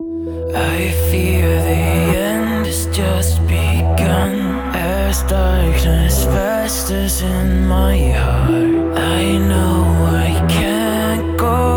I fear the end has just begun. As darkness festers in my heart, I know I can't go.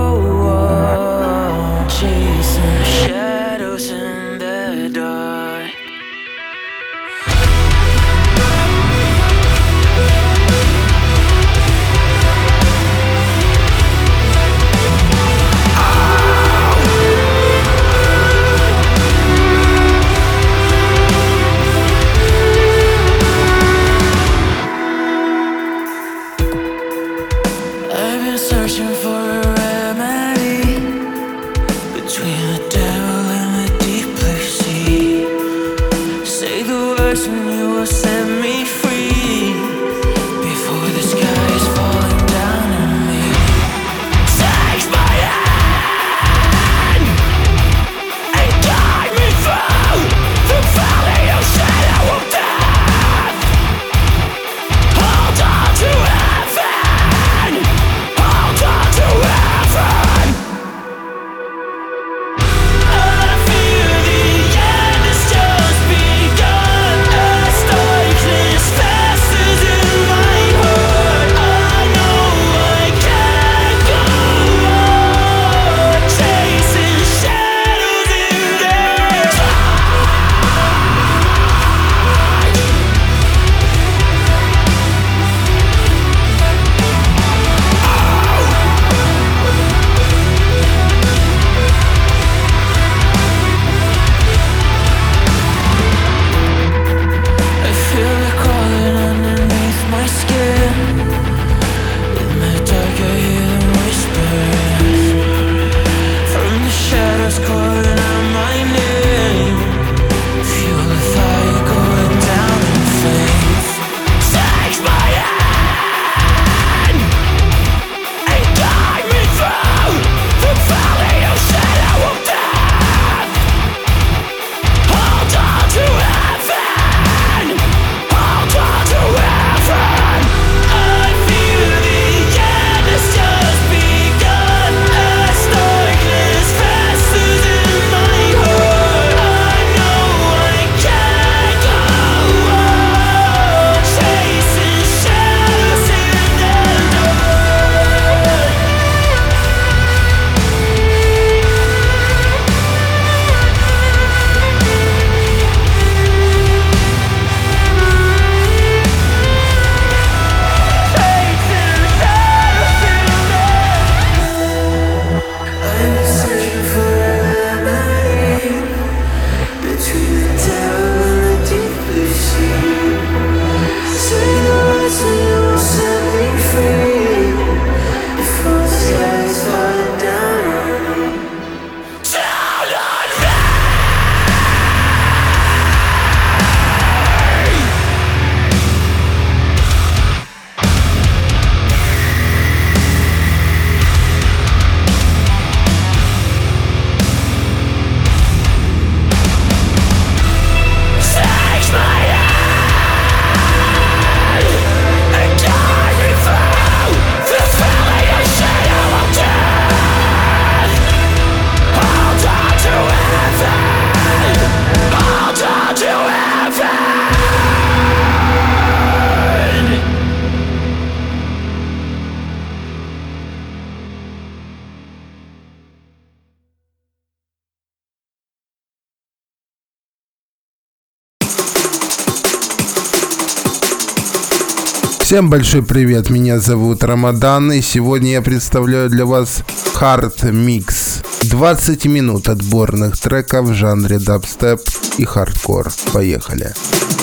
Всем большой привет, меня зовут Рамадан, и сегодня я представляю для вас Hard Mix. 20 минут отборных треков в жанре дабстеп и хардкор. Поехали! Поехали!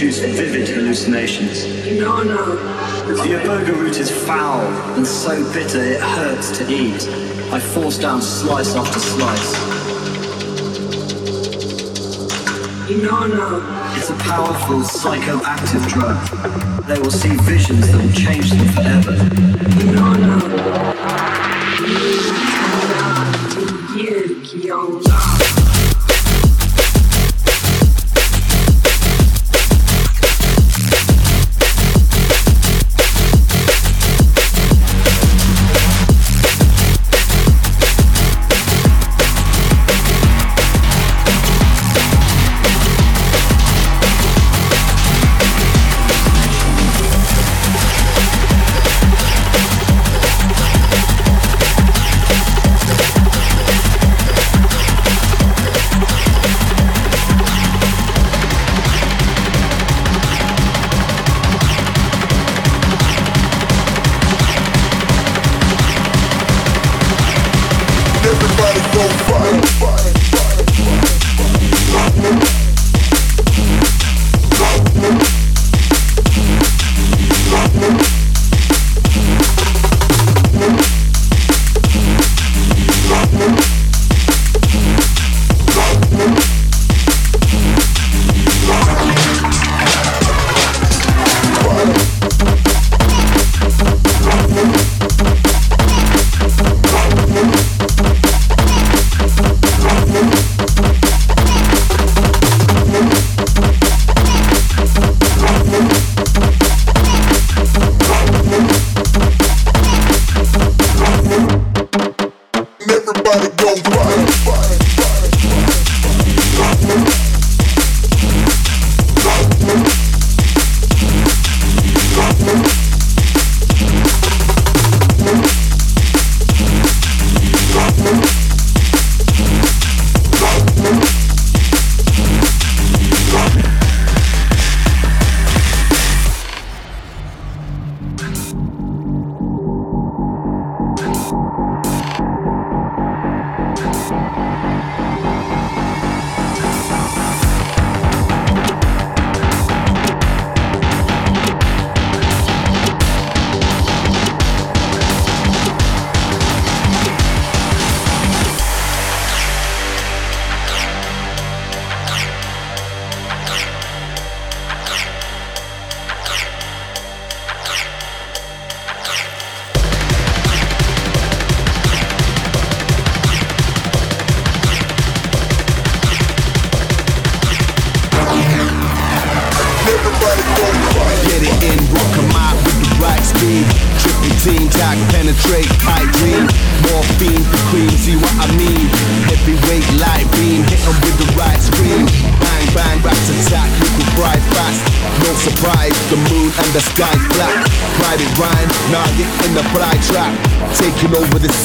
Produce vivid hallucinations. No, no. The Iboga root is foul and so bitter it hurts to eat. I force down slice after slice. No, no. It's a powerful psychoactive drug. They will see visions that will change them forever. No, no.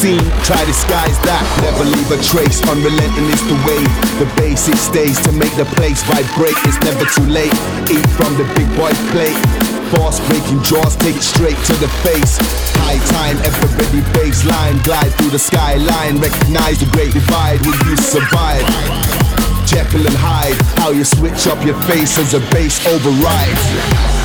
Here, a trace. Unrelenting is the way. The basic stays to make the place vibrate. It's never too late. Eat from the big boy plate. Fast breaking jaws, take it straight to the face. High time, everybody baseline. Glide through the skyline. Recognize the great divide. Will you survive? Jekyll and Hyde, how you switch up your face as a bass overrides.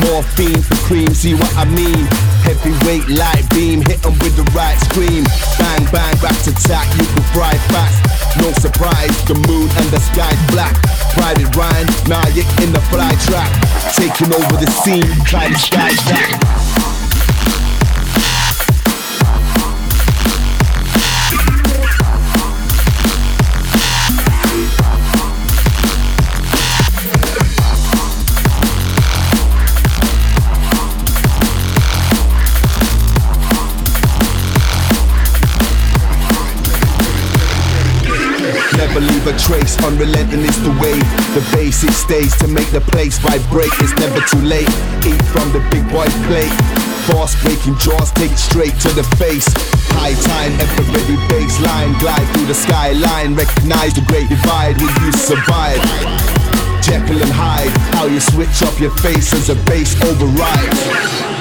Morphine for cream, see what I mean? Heavyweight light beam, hit 'em with the right scream. Bang, bang, back to tack, you can fry fast. No surprise, the moon and the sky's black. Private Ryan, you're in the fly trap. Taking over the scene, to sky back. Trace, unrelenting is the way. The basic stays to make the place vibrate. It's never too late. Eat from the big boy plate. Fast breaking jaws, take straight to the face. High time, ever ready baseline. Glide through the skyline. Recognize the great divide. Will you survive? Jekyll and Hyde, how you switch up your face as a bass overrides.